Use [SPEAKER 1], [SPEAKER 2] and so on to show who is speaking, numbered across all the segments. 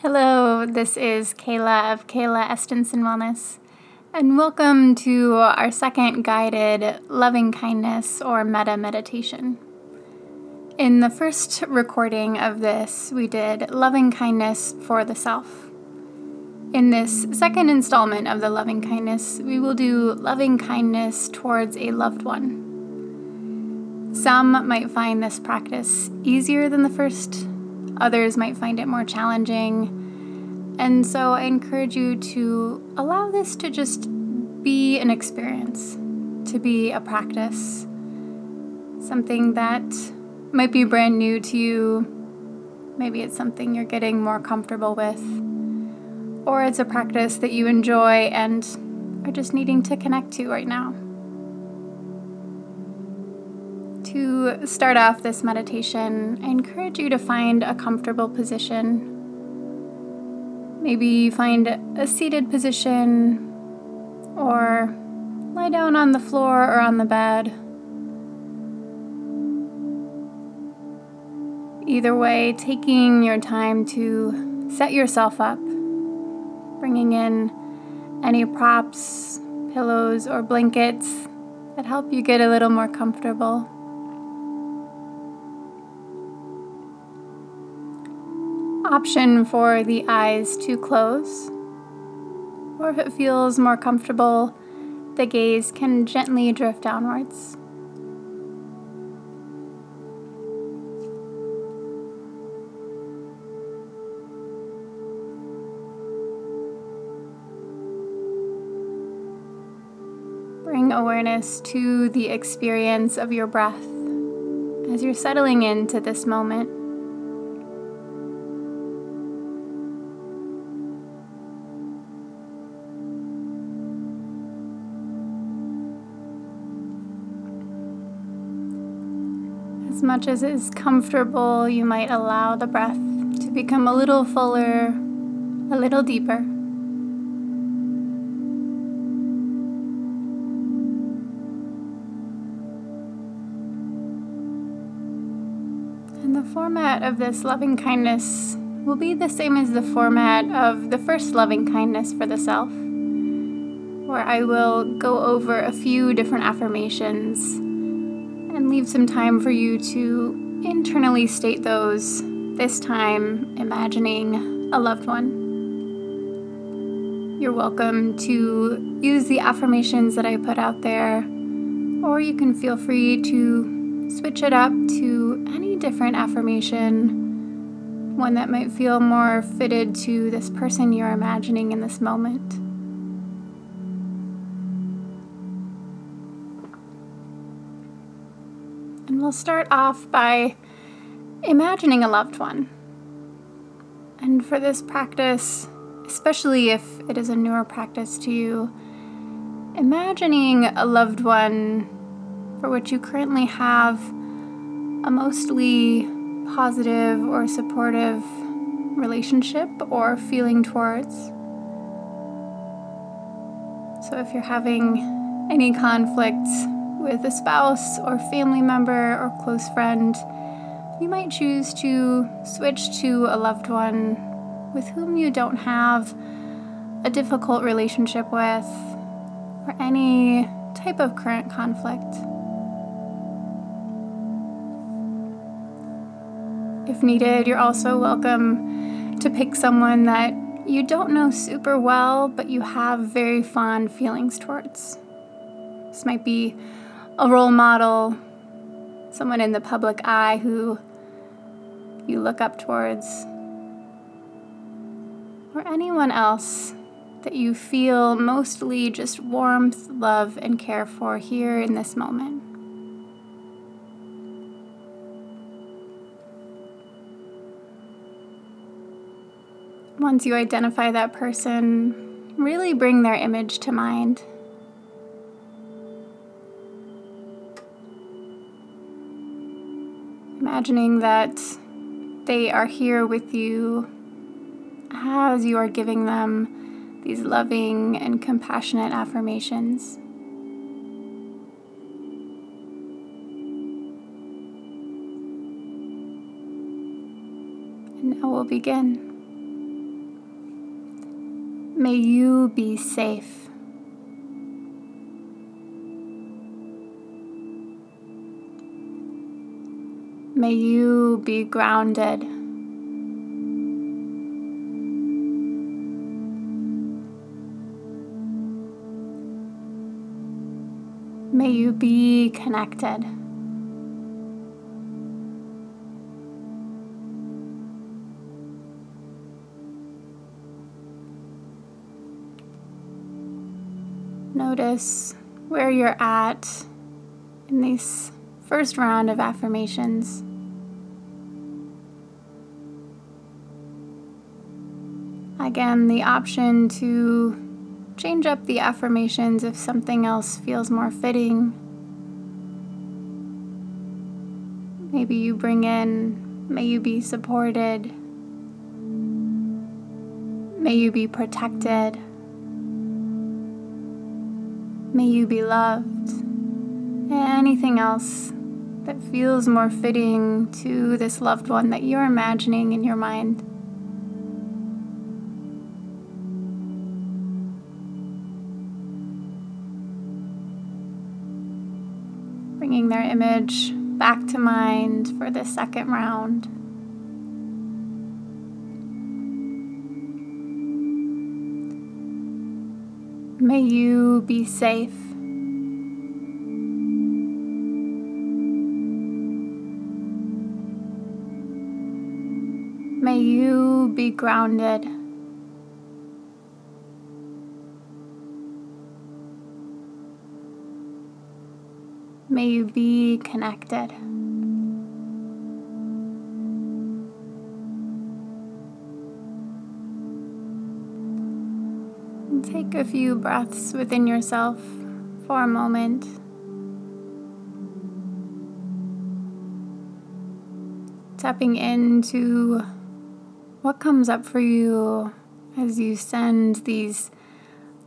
[SPEAKER 1] Hello, this is Kayla of Kayla Estenson Wellness, and welcome to our second guided loving kindness or metta meditation. In the first recording of this, we did loving kindness for the self. In this second installment of the loving kindness, we will do loving kindness towards a loved one. Some might find this practice easier than the first Others might find it more challenging. And so I encourage you to allow this to just be an experience, to be a practice, something that might be brand new to you. Maybe it's something you're getting more comfortable with, or it's a practice that you enjoy and are just needing to connect to right now. To start off this meditation, I encourage you to find a comfortable position. Maybe find a seated position or lie down on the floor or on the bed. Either way, taking your time to set yourself up, bringing in any props, pillows, or blankets that help you get a little more comfortable. Option for the eyes to close, or if it feels more comfortable, the gaze can gently drift downwards. Bring awareness to the experience of your breath as you're settling into this moment. As much as is comfortable, you might allow the breath to become a little fuller, a little deeper. And the format of this loving kindness will be the same as the format of the first loving kindness for the self, where I will go over a few different affirmations and leave some time for you to internally state those, this time imagining a loved one. You're welcome to use the affirmations that I put out there, or you can feel free to switch it up to any different affirmation, one that might feel more fitted to this person you're imagining in this moment. We'll start off by imagining a loved one. And for this practice, especially if it is a newer practice to you, imagining a loved one for which you currently have a mostly positive or supportive relationship or feeling towards. So if you're having any conflicts with a spouse or family member or close friend, you might choose to switch to a loved one with whom you don't have a difficult relationship with or any type of current conflict. If needed, you're also welcome to pick someone that you don't know super well, but you have very fond feelings towards. This might be a role model, someone in the public eye who you look up towards, or anyone else that you feel mostly just warmth, love, and care for here in this moment. Once you identify that person, really bring their image to mind. Imagining that they are here with you as you are giving them these loving and compassionate affirmations. And now we'll begin. May you be safe. May you be grounded. May you be connected. Notice where you're at in this first round of affirmations. Again, the option to change up the affirmations if something else feels more fitting. Maybe you bring in, may you be supported, may you be protected, may you be loved, anything else that feels more fitting to this loved one that you're imagining in your mind. Their image back to mind for the second round. May you be safe. May you be grounded. May you be connected. Take a few breaths within yourself for a moment. Tapping into what comes up for you as you send these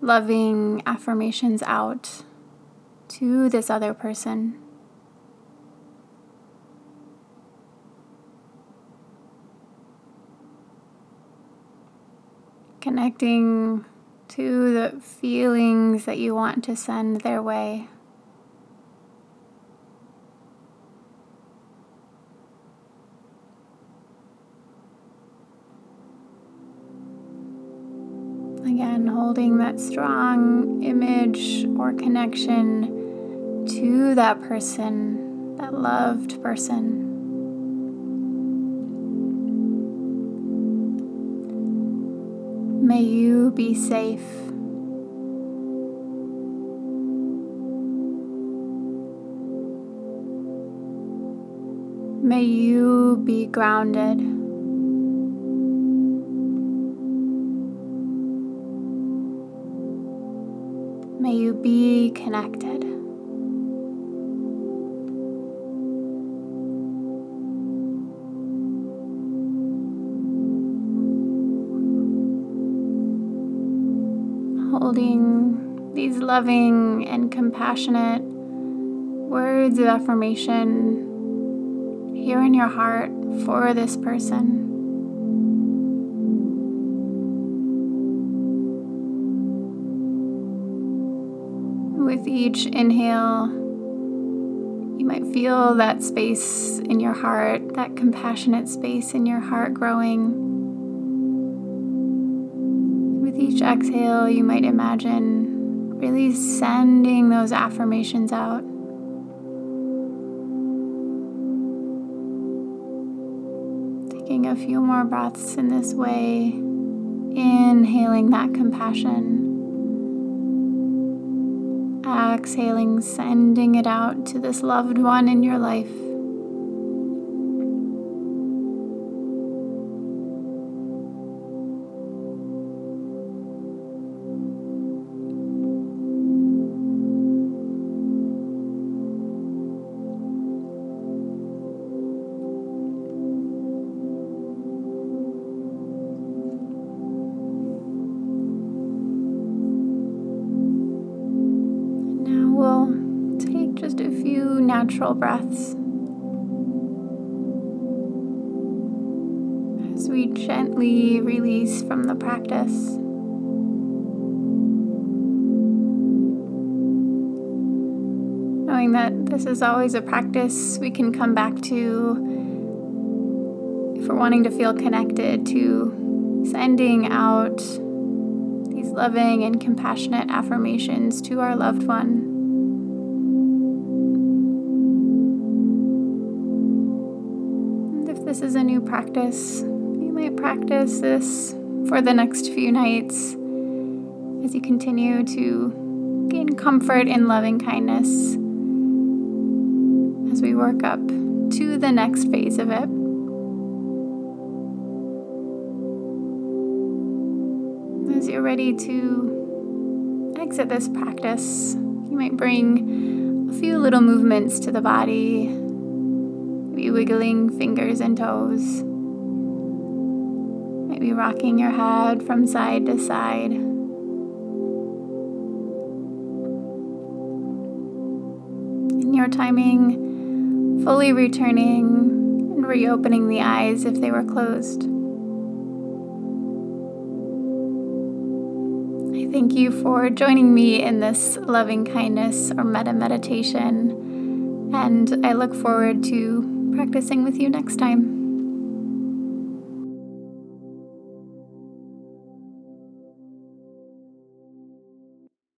[SPEAKER 1] loving affirmations out to this other person. Connecting to the feelings that you want to send their way. Again, holding that strong image or connection to that person, that loved person. May you be safe. May you be grounded. May you be connected. Loving and compassionate words of affirmation here in your heart for this person. With each inhale, you might feel that space in your heart, that compassionate space in your heart growing With each exhale, you might imagine really sending those affirmations out. Taking a few more breaths in this way, inhaling that compassion. Exhaling, sending it out to this loved one in your life. natural breaths. As we gently release from the practice. Knowing that this is always a practice we can come back to if we're wanting to feel connected to sending out these loving and compassionate affirmations to our loved one. This is a new practice, you might practice this for the next few nights as you continue to gain comfort in loving kindness as we work up to the next phase of it. As you're ready to exit this practice, you might bring a few little movements to the body, maybe wiggling fingers and toes, maybe rocking your head from side to side. In your timing, fully returning and reopening the eyes if they were closed. I thank you for joining me in this loving kindness or metta meditation, and I look forward to practicing with you next time.